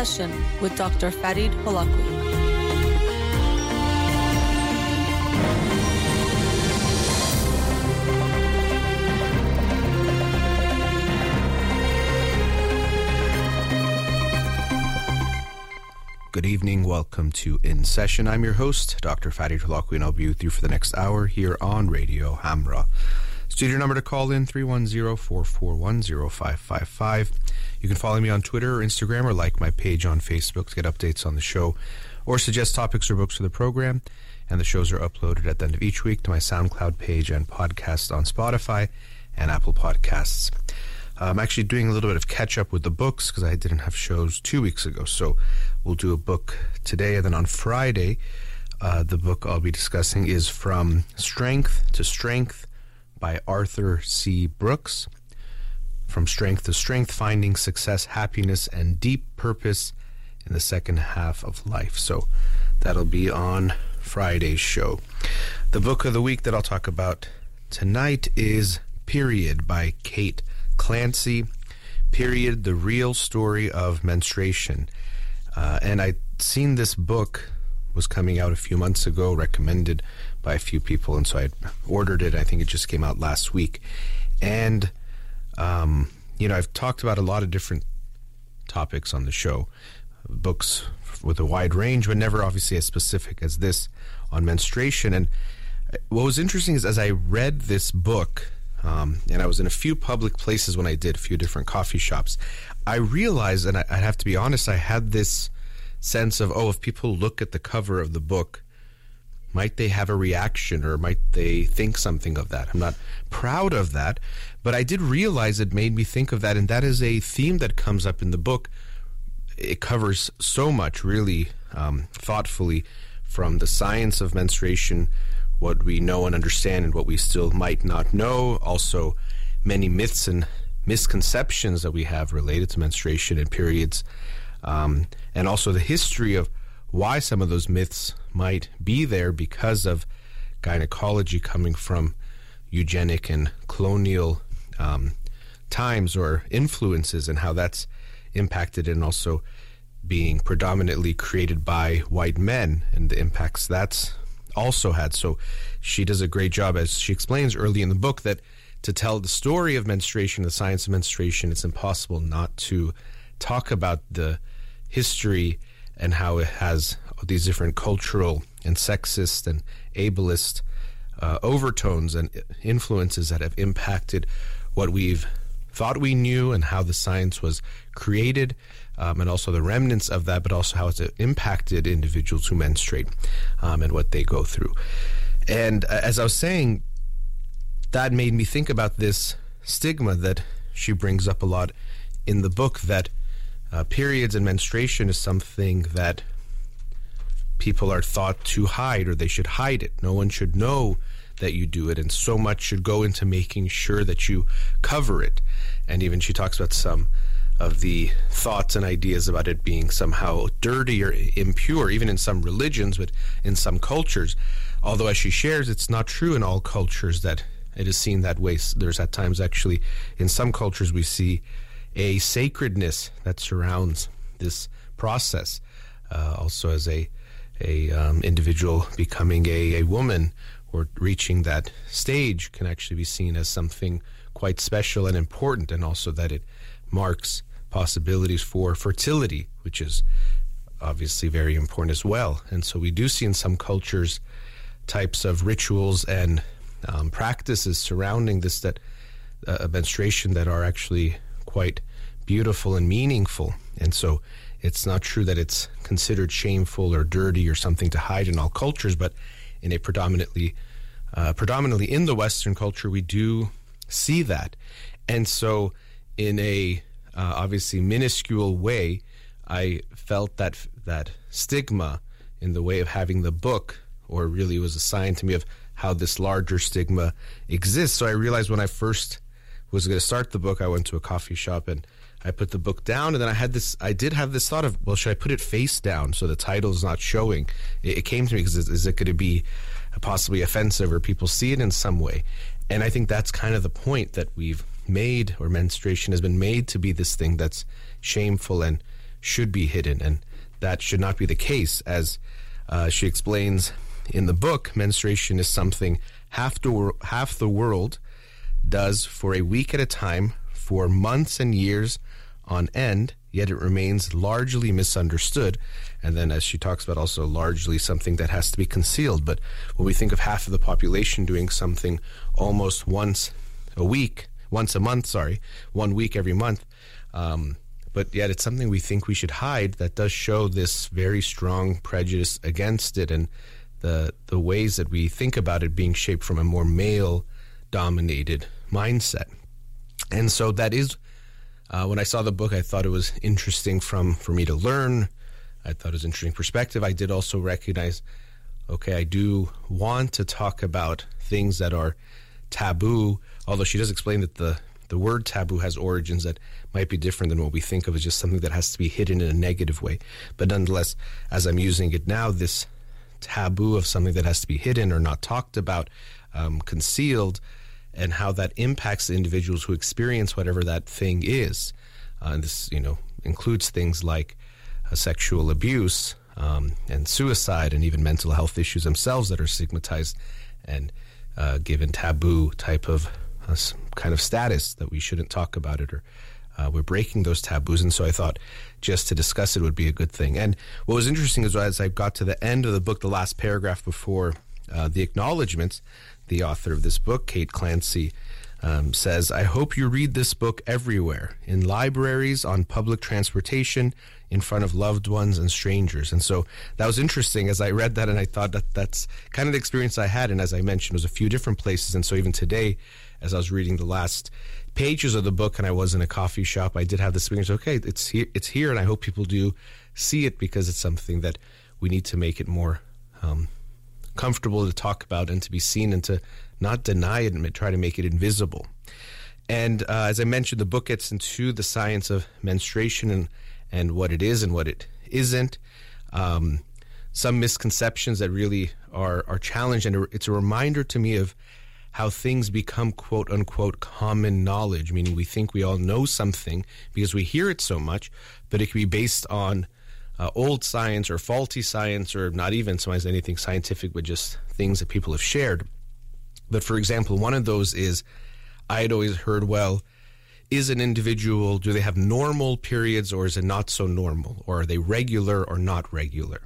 Session with Dr. Farid Holakouee. Good evening. Welcome to In Session. I'm your host, Dr. Farid Holakouee, and I'll be with you for the next hour here on Radio Hamra. Studio number to call in 310-441-0555. You can follow me on Twitter or Instagram or like my page on Facebook to get updates on the show or suggest topics or books for the program. And the shows are uploaded at the end of each week to my SoundCloud page and podcast on Spotify and Apple Podcasts. I'm actually doing a little bit of catch up with the books because I didn't have shows two weeks ago. So we'll do a book today. And then on Friday, uh, the book I'll be discussing is From Strength to Strength by Arthur C. Brooks. From Strength to Strength Finding Success, Happiness, and Deep Purpose in the Second Half of Life. So that'll be on Friday's show. The book of the week that I'll talk about tonight is Period by Kate Clancy, period, the real story of menstruation. Uh, and I'd seen this book was coming out a few months ago, recommended by a few people, and so I ordered it. I think it just came out last week, and um, you know I've talked about a lot of different topics on the show, books with a wide range, but never obviously as specific as this on menstruation. And what was interesting is as I read this book um, and I was in a few public places when I did, a few different coffee shops. I realized, and I, I have to be honest, I had this sense of, oh, if people look at the cover of the book, might they have a reaction or might they think something of that? I'm not proud of that, but I did realize it made me think of that, and that is a theme that comes up in the book. It covers so much, really um, thoughtfully, from the science of menstruation what we know and understand and what we still might not know. Also, many myths and misconceptions that we have related to menstruation and periods, um, and also the history of why some of those myths might be there because of gynecology coming from eugenic and colonial um, times or influences, and how that's impacted and also being predominantly created by white men and the impacts that's also had. So she does a great job, as she explains early in the book, that to tell the story of menstruation, the science of menstruation, it's impossible not to talk about the history and how it has these different cultural and sexist and ableist uh, overtones and influences that have impacted what we've thought we knew and how the science was created um, and also the remnants of that, but also how it's impacted individuals who menstruate um, and what they go through. And uh, as I was saying, that made me think about this stigma that she brings up a lot in the book that uh, periods and menstruation is something that people are thought to hide or they should hide it. No one should know that you do it, and so much should go into making sure that you cover it. And even she talks about some of the thoughts and ideas about it being somehow dirty or impure, even in some religions, but in some cultures. Although, as she shares, it's not true in all cultures that it is seen that way. There's at times actually, in some cultures, we see a sacredness that surrounds this process. Uh, also, as a a um, individual becoming a, a woman or reaching that stage can actually be seen as something quite special and important, and also that it marks possibilities for fertility, which is obviously very important as well. And so we do see in some cultures types of rituals and um, practices surrounding this that uh, menstruation that are actually quite beautiful and meaningful. And so it's not true that it's considered shameful or dirty or something to hide in all cultures, but in a predominantly uh, predominantly in the Western culture, we do see that. And so, in a uh, obviously minuscule way, I felt that that stigma in the way of having the book, or really was a sign to me of how this larger stigma exists. So I realized when I first was going to start the book, I went to a coffee shop and I put the book down, and then I had this. I did have this thought of, well, should I put it face down so the title is not showing? It, it came to me because is, is it going to be possibly offensive or people see it in some way? And I think that's kind of the point that we've made or menstruation has been made to be this thing that's shameful and should be hidden, and that should not be the case. As uh, she explains in the book, menstruation is something half the, half the world does for a week at a time for months and years on end, yet it remains largely misunderstood. And then, as she talks about, also largely something that has to be concealed. But when we think of half of the population doing something almost once a week, once a month, sorry, one week every month, um, but yet it's something we think we should hide, that does show this very strong prejudice against it and the the ways that we think about it being shaped from a more male dominated mindset. And so that is uh, when I saw the book, I thought it was interesting from for me to learn. I thought it was interesting perspective. I did also recognize, okay, I do want to talk about things that are taboo. Although she does explain that the the word taboo has origins that might be different than what we think of as just something that has to be hidden in a negative way. But nonetheless, as I'm using it now, this taboo of something that has to be hidden or not talked about, um, concealed, and how that impacts the individuals who experience whatever that thing is. Uh, and this, you know, includes things like uh, sexual abuse um, and suicide, and even mental health issues themselves that are stigmatized and uh, given taboo type of uh, kind of status that we shouldn't talk about it or. Uh, we're breaking those taboos, and so I thought just to discuss it would be a good thing. And what was interesting is as I got to the end of the book, the last paragraph before uh, the acknowledgments, the author of this book, Kate Clancy, um, says, I hope you read this book everywhere in libraries, on public transportation, in front of loved ones and strangers. And so that was interesting as I read that, and I thought that that's kind of the experience I had. And as I mentioned, it was a few different places. And so even today, as I was reading the last pages of the book and I was in a coffee shop, I did have the experience. Okay, it's here, it's here, and I hope people do see it because it's something that we need to make it more um, comfortable to talk about and to be seen and to not deny it and try to make it invisible. And uh, as I mentioned, the book gets into the science of menstruation and, and what it is and what it isn't. Um, some misconceptions that really are, are challenged. And it's a reminder to me of how things become quote unquote common knowledge, meaning we think we all know something because we hear it so much, but it can be based on uh, old science or faulty science or not even sometimes anything scientific, but just things that people have shared. But for example, one of those is I had always heard, well, is an individual, do they have normal periods or is it not so normal? Or are they regular or not regular?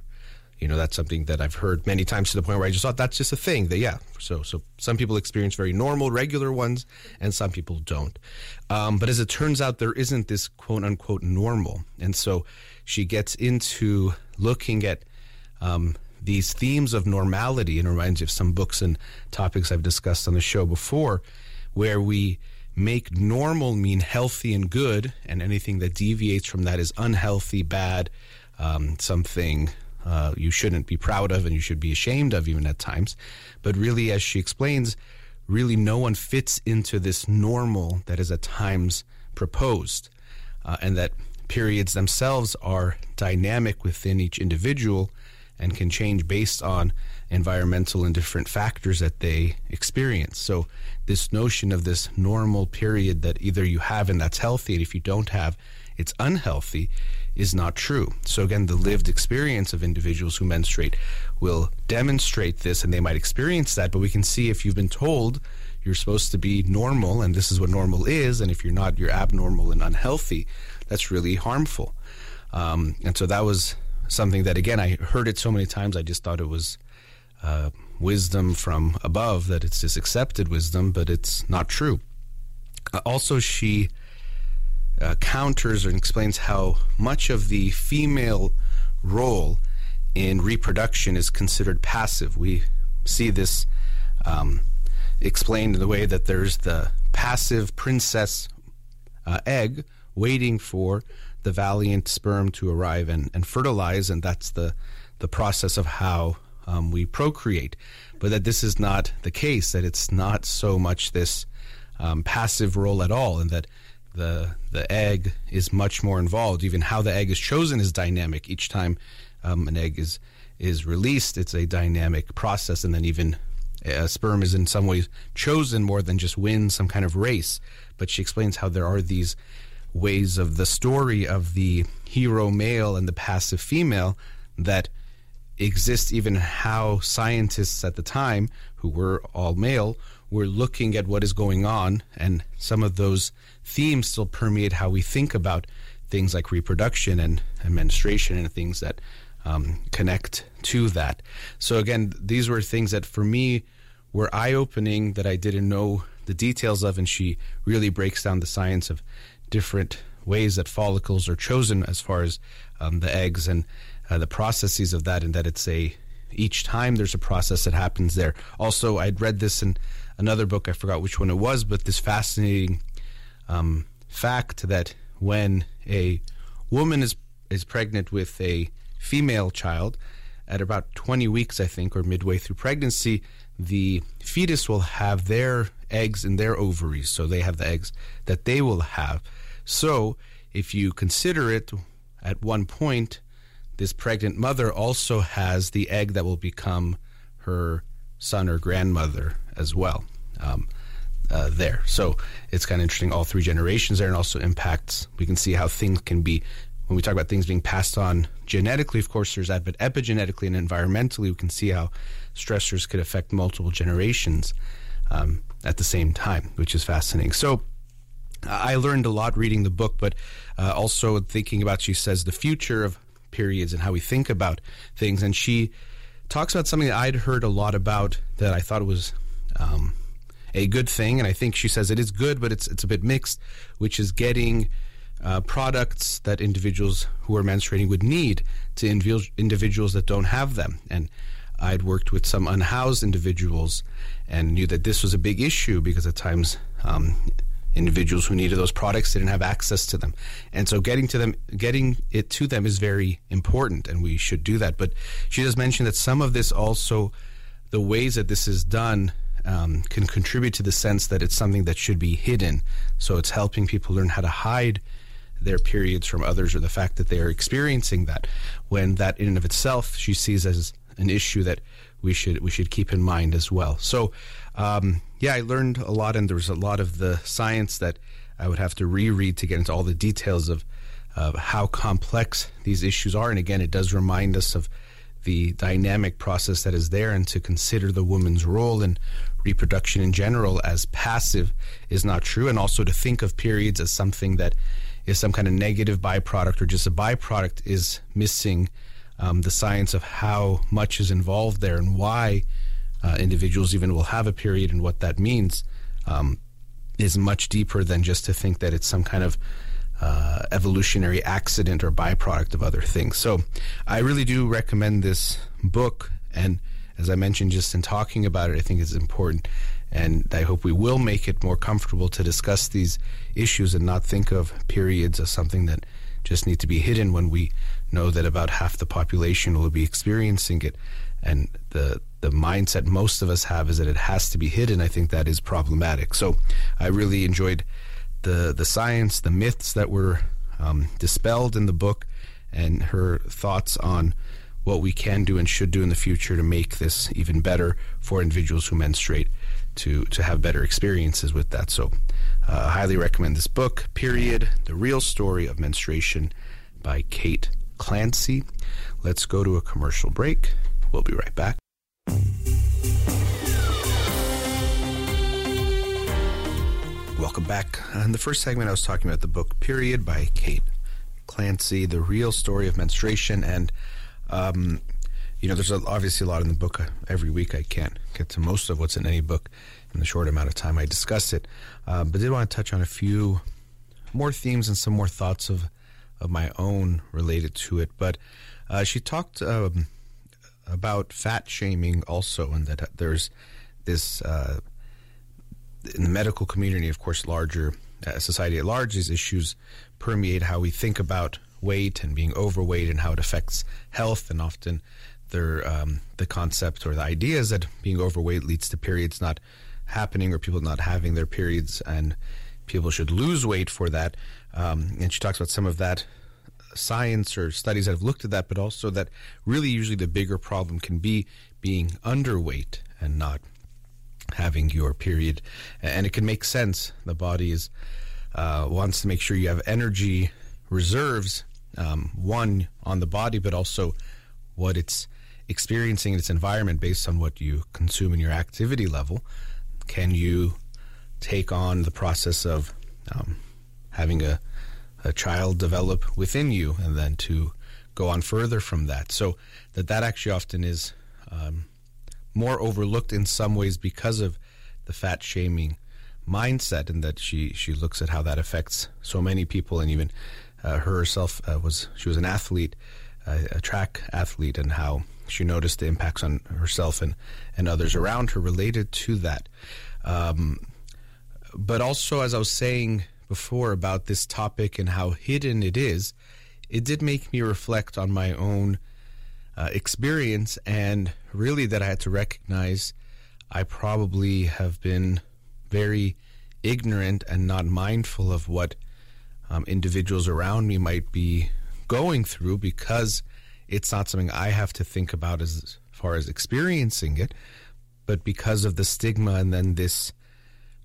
You know, that's something that I've heard many times to the point where I just thought that's just a thing. That yeah, so so some people experience very normal, regular ones, and some people don't. Um, but as it turns out, there isn't this quote unquote normal, and so she gets into looking at um, these themes of normality and reminds you of some books and topics I've discussed on the show before, where we make normal mean healthy and good, and anything that deviates from that is unhealthy, bad, um, something uh, you shouldn't be proud of and you should be ashamed of even at times. But really, as she explains, really no one fits into this normal that is at times proposed, uh, and that periods themselves are dynamic within each individual and can change based on environmental and different factors that they experience. So, this notion of this normal period that either you have and that's healthy, and if you don't have, it's unhealthy, is not true. So, again, the lived experience of individuals who menstruate will demonstrate this, and they might experience that. But we can see if you've been told you're supposed to be normal, and this is what normal is, and if you're not, you're abnormal and unhealthy, that's really harmful. Um, and so that was something that, again, I heard it so many times, I just thought it was. Uh, wisdom from above that it's just accepted wisdom, but it's not true. Uh, also, she uh, counters and explains how much of the female role in reproduction is considered passive. We see this um, explained in the way that there's the passive princess uh, egg waiting for the valiant sperm to arrive and, and fertilize, and that's the, the process of how um, we procreate. But that this is not the case, that it's not so much this um, passive role at all, and that the the egg is much more involved. Even how the egg is chosen is dynamic. Each time um, an egg is is released, it's a dynamic process, and then even a sperm is in some ways chosen more than just win some kind of race. But she explains how there are these ways of the story of the hero male and the passive female that exist even how scientists at the time who were all male were looking at what is going on. And some of those themes still permeate how we think about things like reproduction and, and menstruation and things that um, connect to that. So again these were things that for me were eye-opening that i didn't know the details of and she really breaks down the science of different ways that follicles are chosen as far as um, the eggs and uh, the processes of that, and that it's a each time there's a process that happens there. Also, I'd read this in another book. I forgot which one it was, but this fascinating um, fact that when a woman is is pregnant with a female child, at about 20 weeks, I think, or midway through pregnancy, the fetus will have their eggs in their ovaries. So they have the eggs that they will have. So if you consider it at one point, this pregnant mother also has the egg that will become her son or grandmother as well. Um, uh, there. So it's kind of interesting, all three generations there, and also impacts. We can see how things can be, when we talk about things being passed on genetically, of course, there's that, but epigenetically and environmentally, we can see how stressors could affect multiple generations um, at the same time, which is fascinating. So I learned a lot reading the book, but uh, also thinking about, she says, the future of periods and how we think about things. And she talks about something that I'd heard a lot about that I thought was um, a good thing. And I think she says it is good, but it's, it's a bit mixed, which is getting uh, products that individuals who are menstruating would need to individuals that don't have them. And I'd worked with some unhoused individuals and knew that this was a big issue because at times um, individuals who needed those products didn't have access to them. And so getting to them, getting it to them is very important, and we should do that. But she does mention that some of this also, the ways that this is done, um, can contribute to the sense that it's something that should be hidden. So it's helping people learn how to hide their periods from others or the fact that they are experiencing that when that in and of itself she sees as an issue that we should we should keep in mind as well. So um, yeah, I learned a lot, and there was a lot of the science that I would have to reread to get into all the details of, of how complex these issues are. And again, it does remind us of the dynamic process that is there, and to consider the woman's role in reproduction in general as passive is not true, and also to think of periods as something that is some kind of negative byproduct or just a byproduct is missing um, the science of how much is involved there and why uh, individuals even will have a period and what that means um, is much deeper than just to think that it's some kind of uh, evolutionary accident or byproduct of other things. So I really do recommend this book. And as I mentioned just in talking about it, I think it's important. And I hope we will make it more comfortable to discuss these issues and not think of periods as something that just need to be hidden when we know that about half the population will be experiencing it. And the the mindset most of us have is that it has to be hidden. I think that is problematic. So I really enjoyed the the science, the myths that were um, dispelled in the book, and her thoughts on what we can do and should do in the future to make this even better for individuals who menstruate to to have better experiences with that. So, uh, highly recommend this book. Period. The real story of menstruation by Kate Clancy. Let's go to a commercial break. We'll be right back. Welcome back. In the first segment, I was talking about the book Period by Kate Clancy, The Real Story of Menstruation. And, um, you know, there's obviously a lot in the book. Every week I can't get to most of what's in any book in the short amount of time I discuss it. Uh, but I did want to touch on a few more themes and some more thoughts of, of my own related to it. But uh, she talked um, about fat shaming also, and that there's this uh, in the medical community, of course, larger uh, society at large, these issues permeate how we think about weight and being overweight and how it affects health, and often um, the concept or the idea is that being overweight leads to periods not happening or people not having their periods, and people should lose weight for that. Um, and she talks about some of that science or studies that have looked at that, but also that really usually the bigger problem can be being underweight and not having your period. And it can make sense. The body is uh, wants to make sure you have energy reserves, um, one on the body, but also what it's experiencing in its environment based on what you consume in your activity level. Can you take on the process of um, having a, a child develop within you and then to go on further from that? So that that actually often is um, more overlooked in some ways because of the fat shaming mindset and that she she looks at how that affects so many people and even uh, her herself uh, was she was an athlete uh, a track athlete and how she noticed the impacts on herself and and others around her related to that um, but also as I was saying before about this topic and how hidden it is it did make me reflect on my own uh, experience and really that I had to recognize I probably have been very ignorant and not mindful of what um, individuals around me might be going through because it's not something I have to think about as far as experiencing it, but because of the stigma and then this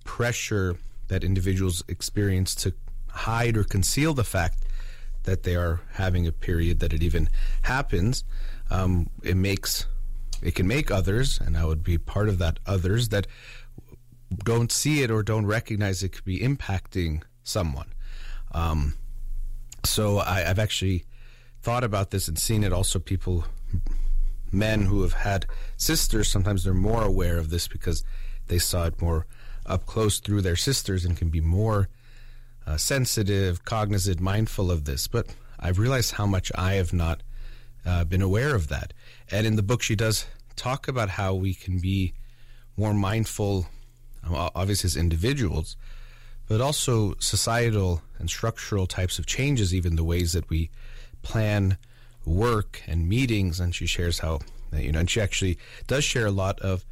pressure that individuals experience to hide or conceal the fact that they are having a period that it even happens, um, it makes it can make others, and I would be part of that others that don't see it or don't recognize it could be impacting someone. Um, so I, I've actually thought about this and seen it. Also, people, men who have had sisters, sometimes they're more aware of this because they saw it more up close through their sisters and can be more uh, sensitive, cognizant, mindful of this. But I've realized how much I have not uh, been aware of that. And in the book, she does talk about how we can be more mindful obviously as individuals, but also societal and structural types of changes, even the ways that we plan work and meetings. And she shares how, you know, and she actually does share a lot of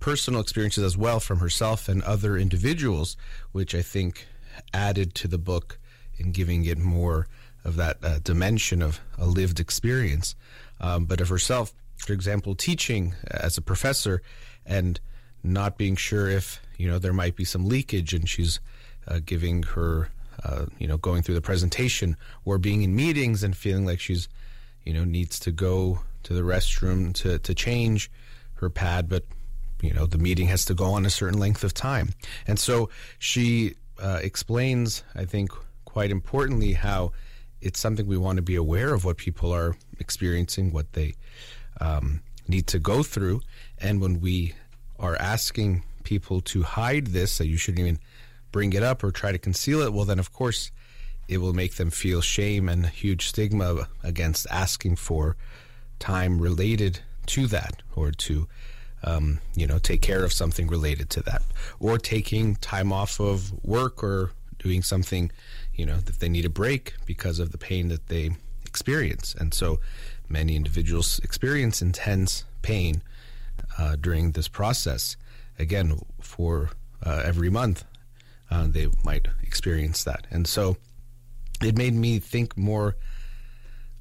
personal experiences as well from herself and other individuals, which I think added to the book in giving it more of that uh, dimension of a lived experience. Um, but of herself, for example, teaching as a professor and not being sure if you know there might be some leakage and she's uh, giving her uh, you know going through the presentation or being in meetings and feeling like she's you know needs to go to the restroom to to change her pad but you know the meeting has to go on a certain length of time. And so she uh, explains i think quite importantly how it's something we want to be aware of what people are experiencing what they um, need to go through. And when we are asking people to hide this, that you shouldn't even bring it up or try to conceal it, well, then of course it will make them feel shame and huge stigma against asking for time related to that or to um, you know take care of something related to that. Or taking time off of work or doing something you know if they need a break because of the pain that they experience. And so many individuals experience intense pain uh, during this process. Again, for uh, every month, uh, they might experience that. And so it made me think more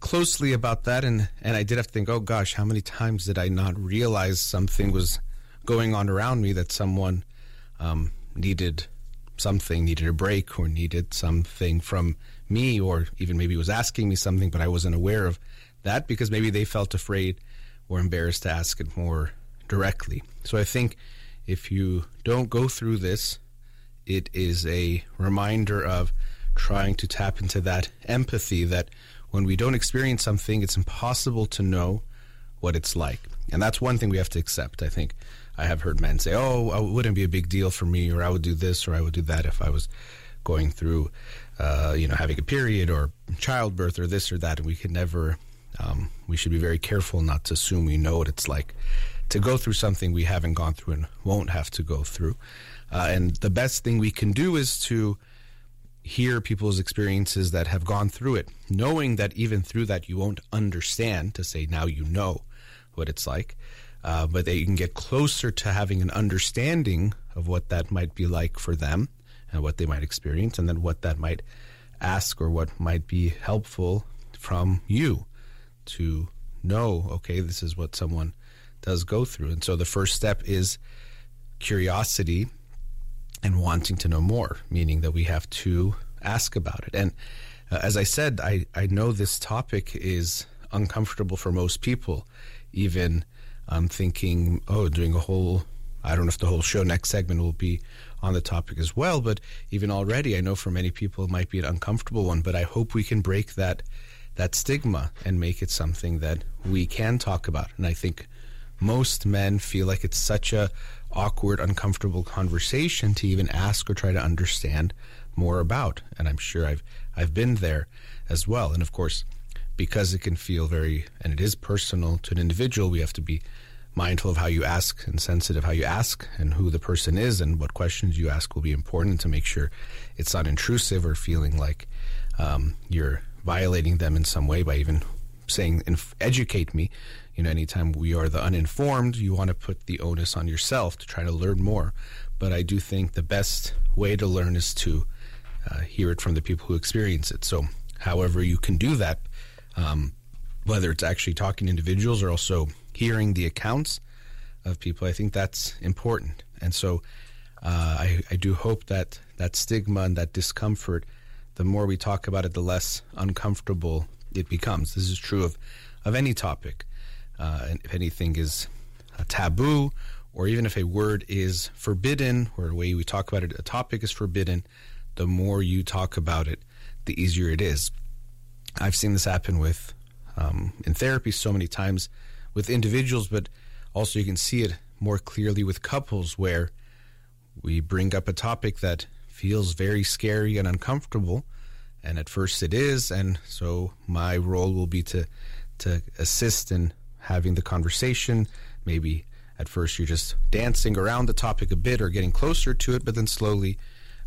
closely about that. And, and I did have to think, oh gosh, how many times did I not realize something was going on around me that someone um, needed something, needed a break, or needed something from me, or even maybe was asking me something, but I wasn't aware of that because maybe they felt afraid or embarrassed to ask it more directly. So I think if you don't go through this, it is a reminder of trying to tap into that empathy that when we don't experience something, it's impossible to know what it's like. And that's one thing we have to accept. I think I have heard men say, oh, it wouldn't be a big deal for me, or I would do this, or I would do that if I was going through, uh, you know, having a period or childbirth or this or that. And we can never, um, we should be very careful not to assume we know what it's like to go through something we haven't gone through and won't have to go through. Uh, and the best thing we can do is to hear people's experiences that have gone through it, knowing that even through that you won't understand to say now you know what it's like, uh, but that you can get closer to having an understanding of what that might be like for them and what they might experience, and then what that might ask or what might be helpful from you to know, okay, this is what someone does go through. And so the first step is curiosity and wanting to know more, meaning that we have to ask about it. And uh, as I said, I, I know this topic is uncomfortable for most people. Even I'm thinking, oh, doing a whole, I don't know if the whole show next segment will be on the topic as well, but even already, I know for many people it might be an uncomfortable one. But I hope we can break that that stigma and make it something that we can talk about. And I think most men feel like it's such a awkward, uncomfortable conversation to even ask or try to understand more about. And I'm sure I've I've been there as well. And of course, because it can feel very and it is personal to an individual, we have to be mindful of how you ask and sensitive how you ask and who the person is and what questions you ask will be important to make sure it's not intrusive or feeling like um, you're violating them in some way by even saying educate me. You know anytime we are the uninformed you want to put the onus on yourself to try to learn more. But i do think the best way to learn is to uh, hear it from the people who experience it. So however you can do that um, whether it's actually talking to individuals or also hearing the accounts of people i think that's important. And so uh, I, I do hope that that stigma and that discomfort the more we talk about it, the less uncomfortable it becomes. This is true of, of any topic. Uh, and if anything is a taboo, or even if a word is forbidden, or a way we talk about it, a topic is forbidden, the more you talk about it, the easier it is. I've seen this happen with um, in therapy so many times with individuals, but also you can see it more clearly with couples where we bring up a topic that feels very scary and uncomfortable. And at first it is. And so my role will be to, to assist in having the conversation. Maybe at first you're just dancing around the topic a bit or getting closer to it, but then slowly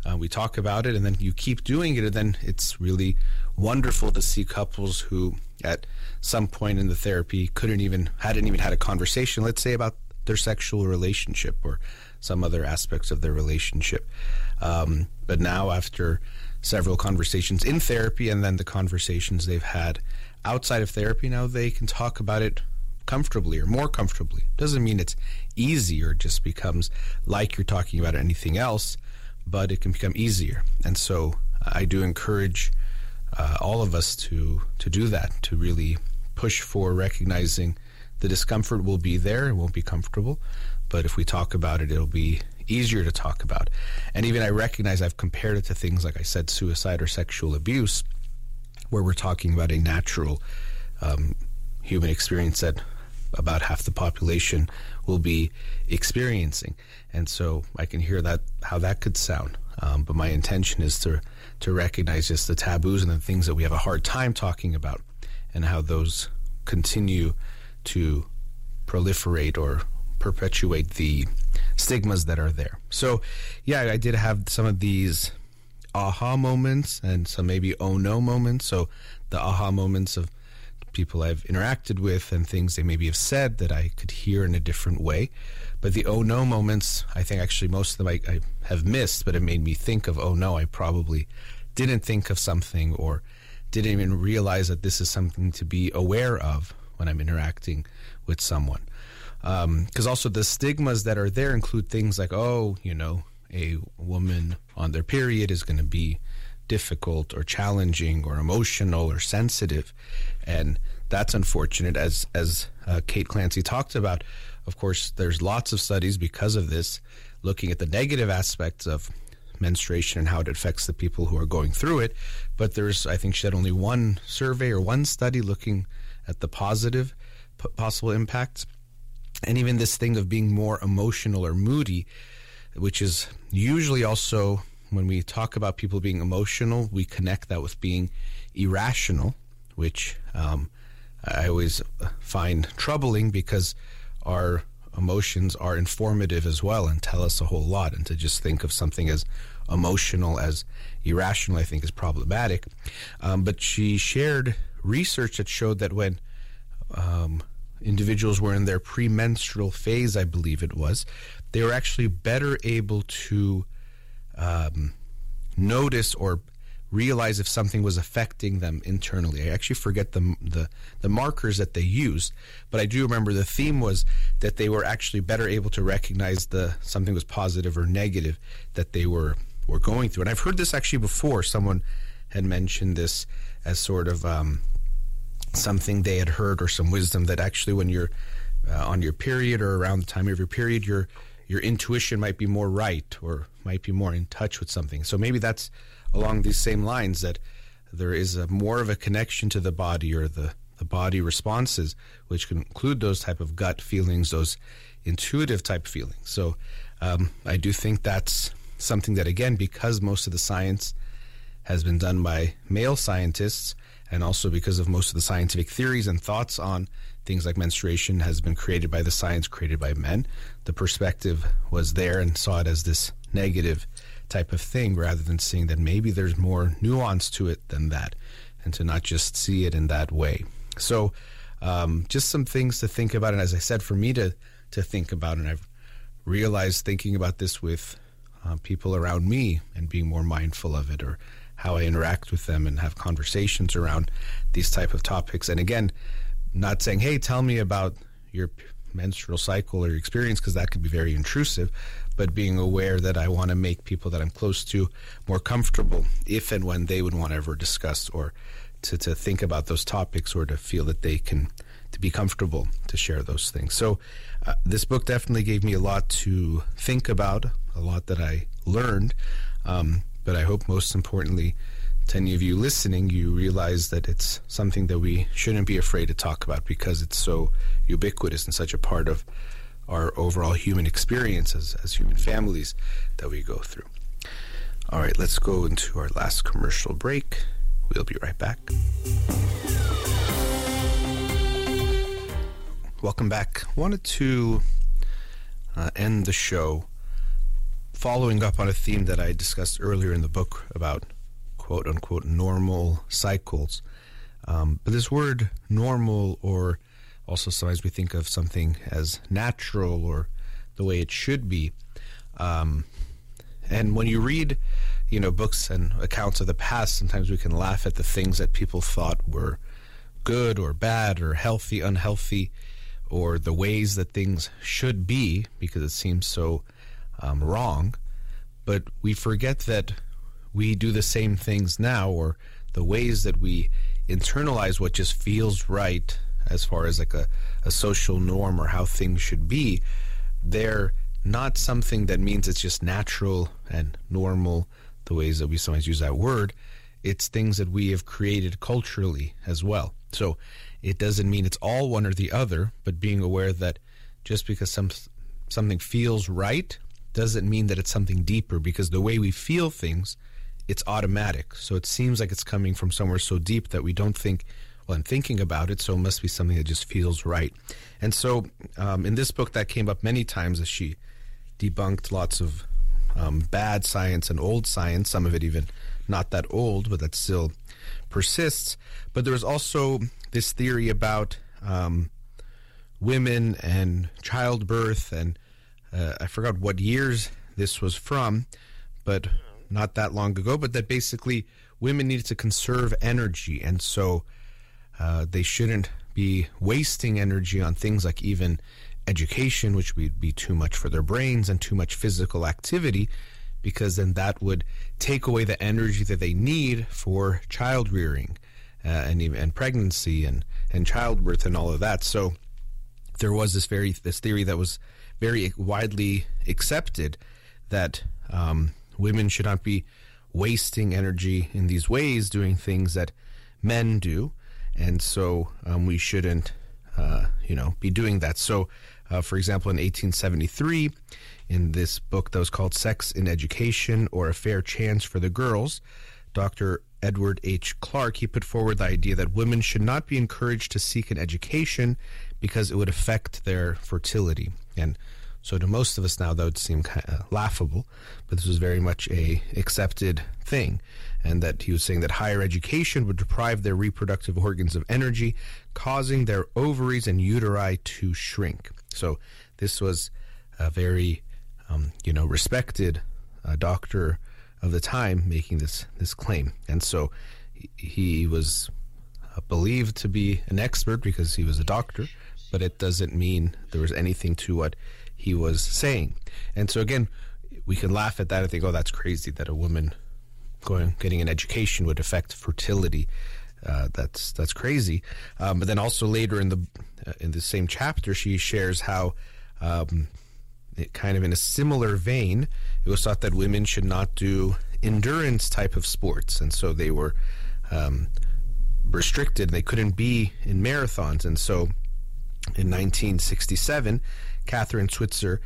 uh, we talk about it and then you keep doing it. And then it's really wonderful to see couples who at some point in the therapy couldn't even, hadn't even had a conversation, let's say about their sexual relationship or some other aspects of their relationship. Um, but now, after several conversations in therapy and then the conversations they've had outside of therapy, now they can talk about it comfortably or more comfortably. Doesn't mean it's easy or just becomes like you're talking about anything else, but it can become easier. And so I do encourage uh, all of us to to do that, to really push for recognizing the discomfort will be there, it won't be comfortable, but if we talk about it, it'll be easier to talk about. And even I recognize I've compared it to things like I said, suicide or sexual abuse, where we're talking about a natural um, human experience that about half the population will be experiencing. And so I can hear that how that could sound. Um, but my intention is to to recognize just the taboos and the things that we have a hard time talking about, and how those continue to proliferate or perpetuate the stigmas that are there. So, yeah, I did have some of these aha moments and some maybe oh no moments. So, the aha moments of people I've interacted with and things they maybe have said that I could hear in a different way. But the oh no moments, I think actually most of them I, I have missed, but it made me think of oh no, I probably didn't think of something or didn't even realize that this is something to be aware of when I'm interacting with someone because um, also the stigmas that are there include things like oh you know a woman on their period is going to be difficult or challenging or emotional or sensitive. And that's unfortunate as as uh, Kate Clancy talked about. Of course there's lots of studies because of this looking at the negative aspects of menstruation and how it affects the people who are going through it. But there's I think she had only one survey or one study looking at the positive p- possible impacts and even this thing of being more emotional or moody, which is usually also when we talk about people being emotional, we connect that with being irrational, which um, I always find troubling because our emotions are informative as well and tell us a whole lot. And to just think of something as emotional as irrational, I think is problematic. Um, but she shared research that showed that when um, individuals were in their premenstrual phase, I believe it was, they were actually better able to um, notice or realize if something was affecting them internally. I actually forget the, the the markers that they used, but I do remember the theme was that they were actually better able to recognize the something was positive or negative that they were we're going through. And I've heard this actually before. Someone had mentioned this as sort of um, something they had heard or some wisdom that actually when you're uh, on your period or around the time of your period, your your intuition might be more right or might be more in touch with something. So maybe that's along these same lines that there is a more of a connection to the body or the the body responses, which can include those type of gut feelings, those intuitive type feelings. So um, I do think that's something that, again, because most of the science has been done by male scientists, and also because of most of the scientific theories and thoughts on things like menstruation has been created by the science created by men, the perspective was there and saw it as this negative type of thing rather than seeing that maybe there's more nuance to it than that and to not just see it in that way. So, um, just some things to think about, and as I said, for me to to think about, and I've realized thinking about this with uh, people around me and being more mindful of it, or how I interact with them and have conversations around these type of topics. And again, not saying, "Hey, tell me about your menstrual cycle or experience," because that could be very intrusive. But being aware that I want to make people that I'm close to more comfortable if and when they would want to ever discuss or to, to think about those topics or to feel that they can to be comfortable to share those things. So uh, this book definitely gave me a lot to think about, a lot that I learned. Um, but I hope most importantly, to any of you listening, you realize that it's something that we shouldn't be afraid to talk about because it's so ubiquitous and such a part of our overall human experience as, as human families that we go through. All right, let's go into our last commercial break. We'll be right back. Welcome back. Wanted to uh, end the show following up on a theme that I discussed earlier in the book about quote unquote normal cycles. Um, but this word normal, or also sometimes we think of something as natural or the way it should be. Um, and when you read you know, books and accounts of the past, sometimes we can laugh at the things that people thought were good or bad or healthy, unhealthy, or the ways that things should be because it seems so um, wrong. But we forget that we do the same things now, or the ways that we internalize what just feels right as far as like a, a social norm or how things should be. They're not something that means it's just natural and normal the ways that we sometimes use that word. It's things that we have created culturally as well. So it doesn't mean it's all one or the other, but being aware that just because some something feels right doesn't mean that it's something deeper because the way we feel things it's automatic. So it seems like it's coming from somewhere so deep that we don't think, well, I'm thinking about it, so it must be something that just feels right. And so um, in this book, that came up many times as she debunked lots of um, bad science and old science, some of it even not that old, but that still persists. But there was also this theory about um, women and childbirth, and uh, I forgot what years this was from, but not that long ago. But that basically women needed to conserve energy, and so uh, they shouldn't be wasting energy on things like even education, which would be too much for their brains, and too much physical activity, because then that would take away the energy that they need for child rearing uh, and and pregnancy and and childbirth and all of that. So there was this very this theory that was very widely accepted that um, women should not be wasting energy in these ways doing things that men do, and so um, we shouldn't uh, you know be doing that. So uh, for example, in 1873, in this book that was called Sex in Education or A Fair Chance for the Girls, Dr. Edward H. Clarke, he put forward the idea that women should not be encouraged to seek an education because it would affect their fertility. And so to most of us now, that would seem kind of laughable, but this was very much a accepted thing. And that he was saying that higher education would deprive their reproductive organs of energy, causing their ovaries and uteri to shrink. So this was a very, um, you know, respected uh, doctor of the time making this this claim, and so he, he was uh, believed to be an expert because he was a doctor, but it doesn't mean there was anything to what he was saying. And so again, we can laugh at that and think, oh, that's crazy that a woman going getting an education would affect fertility. Uh, that's that's crazy. Um, but then also later in the uh, in the same chapter, she shares how. Um, it kind of in a similar vein, it was thought that women should not do endurance type of sports, and so they were um, restricted. They couldn't be in marathons, and so in 1967, Kathrine Switzer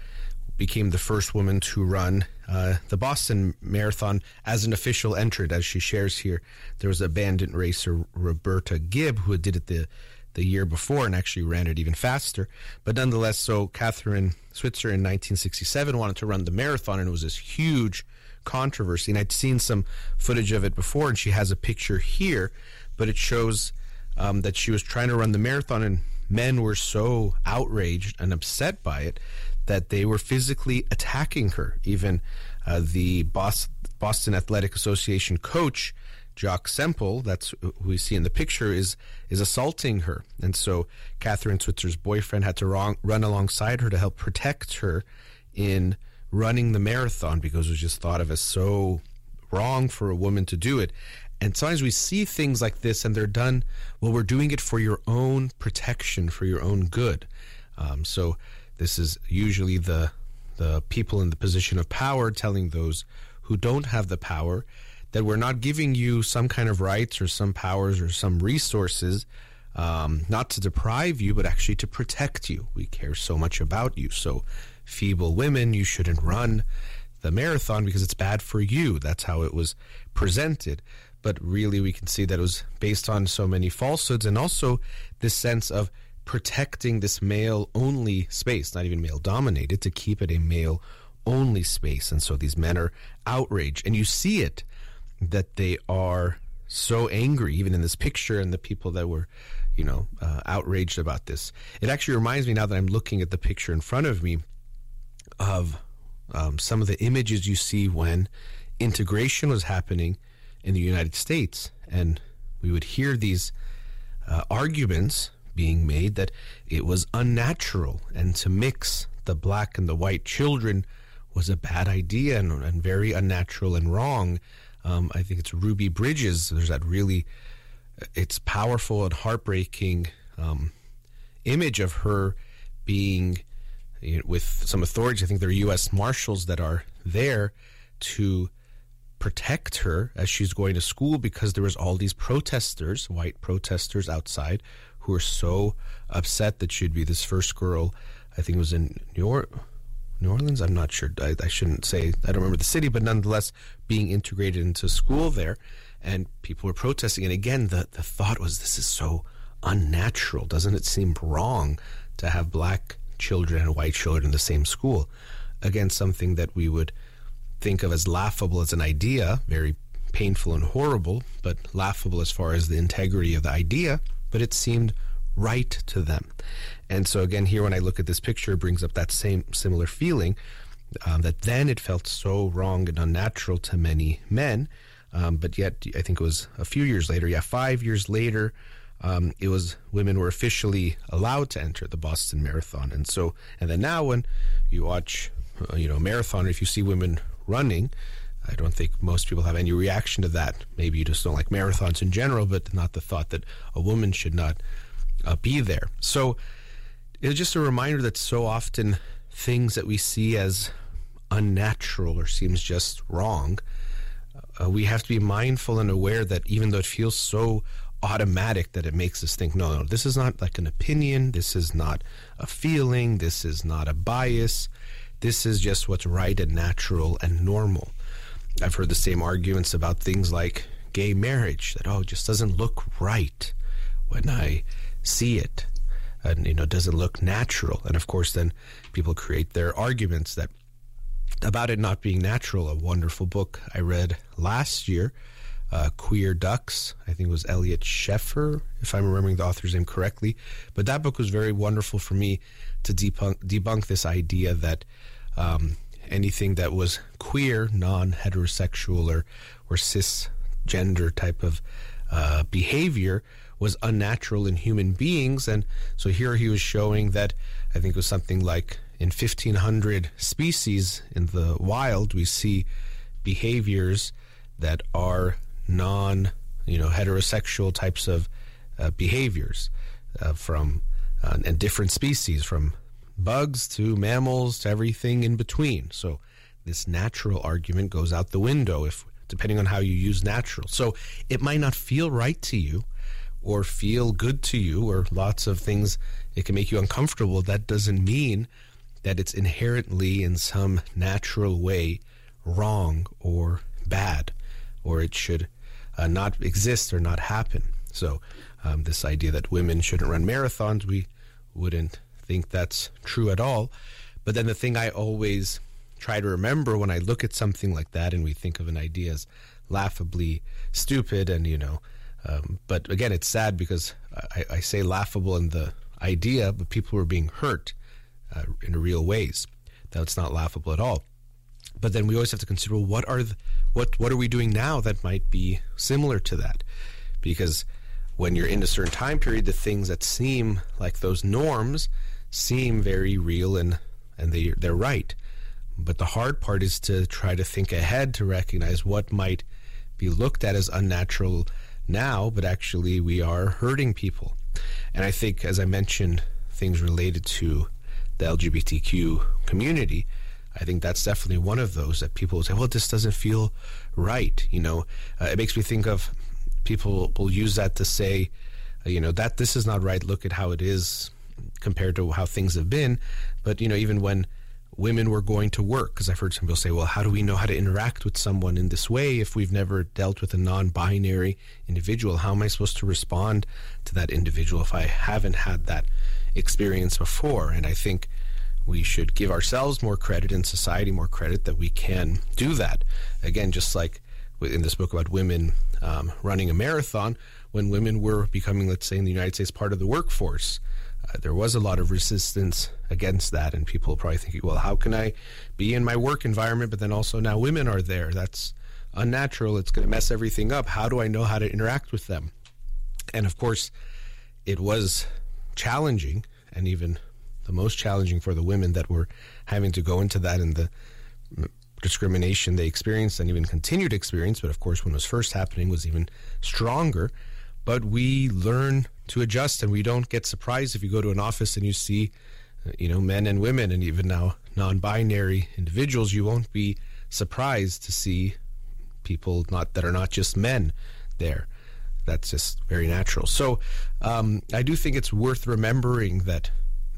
became the first woman to run uh, the Boston Marathon as an official entrant, as she shares here. There was a bandit racer, Roberta Gibb, who did it the, the year before and actually ran it even faster. But nonetheless, so Kathrine Switzer in 1967 wanted to run the marathon, and it was this huge controversy. And I'd seen some footage of it before, and she has a picture here, but it shows um, that she was trying to run the marathon, and men were so outraged and upset by it that they were physically attacking her. Even uh, the Boston Athletic Association coach, Jock Semple, that's who we see in the picture, is is assaulting her. And so Kathrine Switzer's boyfriend had to wrong, run alongside her to help protect her in running the marathon because it was just thought of as so wrong for a woman to do it. And sometimes we see things like this and they're done, well, we're doing it for your own protection, for your own good. Um, so this is usually the the people in the position of power telling those who don't have the power that we're not giving you some kind of rights or some powers or some resources, um, not to deprive you, but actually to protect you. We care so much about you. So, feeble women, you shouldn't run the marathon because it's bad for you. That's how it was presented. But really, we can see that it was based on so many falsehoods and also this sense of protecting this male only space, not even male dominated, to keep it a male only space. And so these men are outraged. And you see it that they are so angry, even in this picture, and the people that were, you know, uh, outraged about this. It actually reminds me now that I'm looking at the picture in front of me of um, some of the images you see when integration was happening in the United States. And we would hear these uh, arguments being made that it was unnatural and to mix the black and the white children was a bad idea and, and very unnatural and wrong. Um, I think it's Ruby Bridges. There's that really, it's powerful and heartbreaking um, image of her being you know, with some authorities. I think there are U.S. Marshals that are there to protect her as she's going to school because there was all these protesters, white protesters outside, who were so upset that she'd be this first girl. I think it was in New, or- New Orleans. I'm not sure. I, I shouldn't say. I don't remember the city, but nonetheless, being integrated into school there, and people were protesting. And again, the the thought was, this is so unnatural. Doesn't it seem wrong to have black children and white children in the same school? Again, something that we would think of as laughable as an idea, very painful and horrible, but laughable as far as the integrity of the idea but it seemed right to them. And so again, here when I look at this picture, it brings up that same similar feeling um, that then it felt so wrong and unnatural to many men. Um, but yet, I think it was a few years later, yeah, five years later, um, it was women were officially allowed to enter the Boston Marathon. And so, and then now when you watch, uh, you know, a marathon, if you see women running, I don't think most people have any reaction to that. Maybe you just don't like marathons in general, but not the thought that a woman should not uh, be there. So it's just a reminder that so often things that we see as unnatural or seems just wrong, uh, we have to be mindful and aware that even though it feels so automatic that it makes us think, no, no, this is not like an opinion, this is not a feeling, this is not a bias, this is just what's right and natural and normal. I've heard the same arguments about things like gay marriage that oh it just doesn't look right when I see it. And you know doesn't look natural. And of course then people create their arguments that about it not being natural a wonderful book I read last year uh, Queer Ducks I think it was Eliot Schrefer, if I'm remembering the author's name correctly. But that book was very wonderful for me to debunk debunk this idea that um, anything that was queer, non heterosexual, or, or cisgender type of uh, behavior was unnatural in human beings. And so here he was showing that I think it was something like in 1500 species in the wild, we see behaviors that are non, you know, heterosexual types of uh, behaviors uh, from uh, and different species, from bugs to mammals to everything in between. So this natural argument goes out the window if depending on how you use natural. So it might not feel right to you or feel good to you or lots of things it can make you uncomfortable. That doesn't mean that it's inherently in some natural way wrong or bad or it should uh, not exist or not happen. So um, this idea that women shouldn't run marathons, we wouldn't think that's true at all. But then the thing I always try to remember when I look at something like that and we think of an idea as laughably stupid and, you know, um, but again, it's sad because I, I, say laughable in the idea, but people were being hurt uh, in real ways. That's not laughable at all. But then we always have to consider well, what are the, what what are we doing now that might be similar to that? Because when you're in a certain time period, the things that seem like those norms seem very real and and they they're right. But the hard part is to try to think ahead to recognize what might be looked at as unnatural now, but actually we are hurting people. And I think, as I mentioned, things related to the LGBTQ community, I think that's definitely one of those that people say, well, this doesn't feel right. You know, uh, it makes me think of people will use that to say, you know, that this is not right. Look at how it is compared to how things have been. But, you know, even when women were going to work, because I've heard some people say, well, how do we know how to interact with someone in this way if we've never dealt with a non binary individual? How am I supposed to respond to that individual if I haven't had that experience before? And I think we should give ourselves more credit and society more credit that we can do that. Again, just like in this book about women um, running a marathon, when women were becoming, let's say, in the United States, part of the workforce, uh, there was a lot of resistance against that, and people probably thinking, well, how can I be in my work environment, but then also now women are there? That's unnatural. It's going to mess everything up. How do I know how to interact with them? And of course, it was challenging, and even the most challenging for the women that were having to go into that and the discrimination they experienced and even continued experience. But of course, when it was first happening, was even stronger. But we learn to adjust, and we don't get surprised if you go to an office and you see, uh, you know, men and women, and even now non-binary individuals. You won't be surprised to see people not that are not just men there. That's just very natural. So um, I do think it's worth remembering that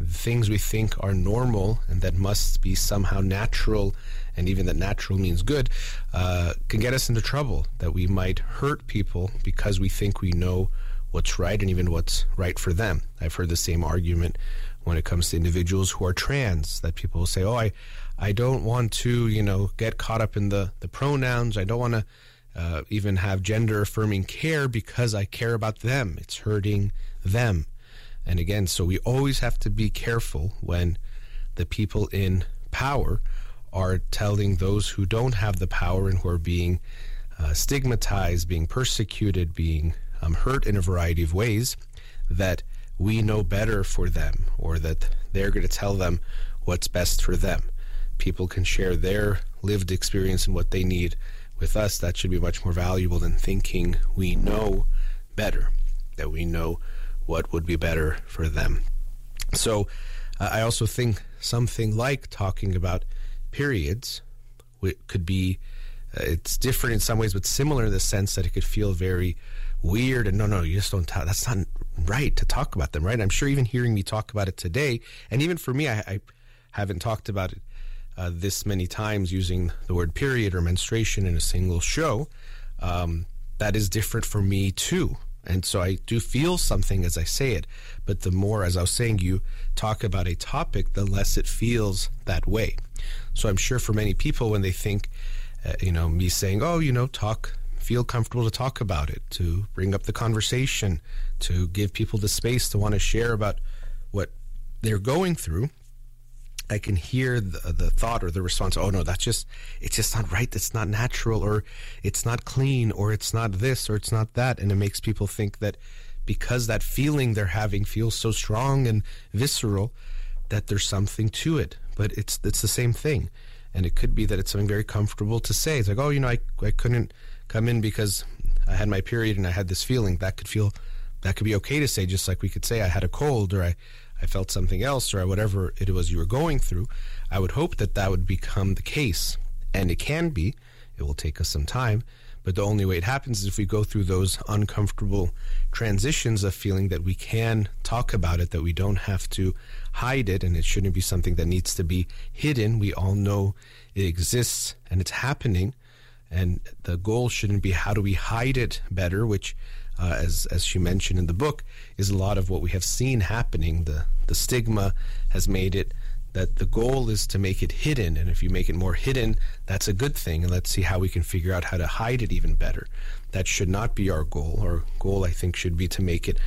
things we think are normal and that must be somehow natural, and even that natural means good, uh, can get us into trouble. That we might hurt people because we think we know what's right and even what's right for them. I've heard the same argument when it comes to individuals who are trans that people will say, "Oh, I, I don't want to, you know, get caught up in the the pronouns. I don't want to." Uh, even have gender affirming care because I care about them. It's hurting them. And again, so we always have to be careful when the people in power are telling those who don't have the power and who are being uh, stigmatized, being persecuted, being um, hurt in a variety of ways, that we know better for them or that they're going to tell them what's best for them. People can share their lived experience and what they need with us. That should be much more valuable than thinking we know better, that we know what would be better for them. So uh, I also think something like talking about periods it could be uh, it's different in some ways but similar in the sense that it could feel very weird and no no you just don't talk that's not right to talk about them right i'm sure even hearing me talk about it today and even for me i, I haven't talked about it uh, this many times using the word period or menstruation in a single show um, that is different for me too and so I do feel something as I say it. But the more, as I was saying, you talk about a topic, the less it feels that way. So I'm sure for many people, when they think, uh, you know, me saying, oh, you know, talk, feel comfortable to talk about it, to bring up the conversation, to give people the space to want to share about what they're going through, I can hear the, the thought or the response, oh no, that's just, it's just not right. It's not natural or it's not clean or it's not this or it's not that. And it makes people think that because that feeling they're having feels so strong and visceral, that there's something to it. But it's it's the same thing. And it could be that it's something very comfortable to say. It's like, oh, you know, I, I couldn't come in because I had my period and I had this feeling. That could feel, that could be okay to say, just like we could say I had a cold or I, I felt something else or whatever it was you were going through. I would hope that that would become the case. And it can be. It will take us some time. But the only way it happens is if we go through those uncomfortable transitions of feeling that we can talk about it, that we don't have to hide it, and it shouldn't be something that needs to be hidden. We all know it exists and it's happening. And the goal shouldn't be how do we hide it better, which, uh, as, as she mentioned in the book, is a lot of what we have seen happening. The, the stigma has made it that the goal is to make it hidden. And if you make it more hidden, that's a good thing. And let's see how we can figure out how to hide it even better. That should not be our goal. Our goal, I think, should be to make it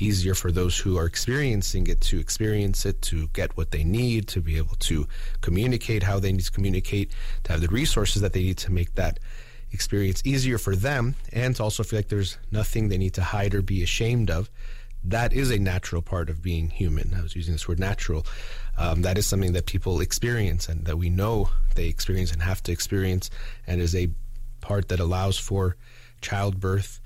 easier for those who are experiencing it to experience it, to get what they need, to be able to communicate how they need to communicate, to have the resources that they need to make that experience easier for them, and to also feel like there's nothing they need to hide or be ashamed of. That is a natural part of being human. I was using this word natural. Um, that is something that people experience and that we know they experience and have to experience, and is a part that allows for childbirth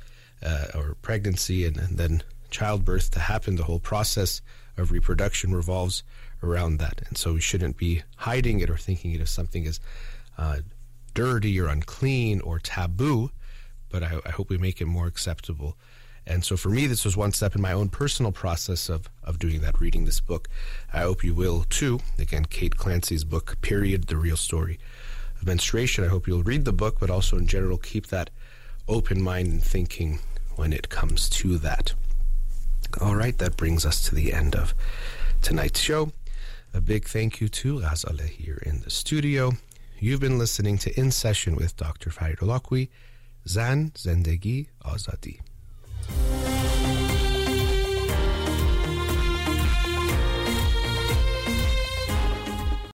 uh, or pregnancy and, and then childbirth to happen. The whole process of reproduction revolves around that. And so we shouldn't be hiding it or thinking it as something as uh, dirty or unclean or taboo, but I, I hope we make it more acceptable and so for me, this was one step in my own personal process of, of doing that, reading this book. I hope you will too. Again, Kate Clancy's book, Period, The Real Story of Menstruation. I hope you'll read the book, but also in general, keep that open mind and thinking when it comes to that. All right, that brings us to the end of tonight's show. A big thank you to Ghazaleh here in the studio. You've been listening to In Session with Dr. Farid Holakouee, Zan Zendegi Azadi.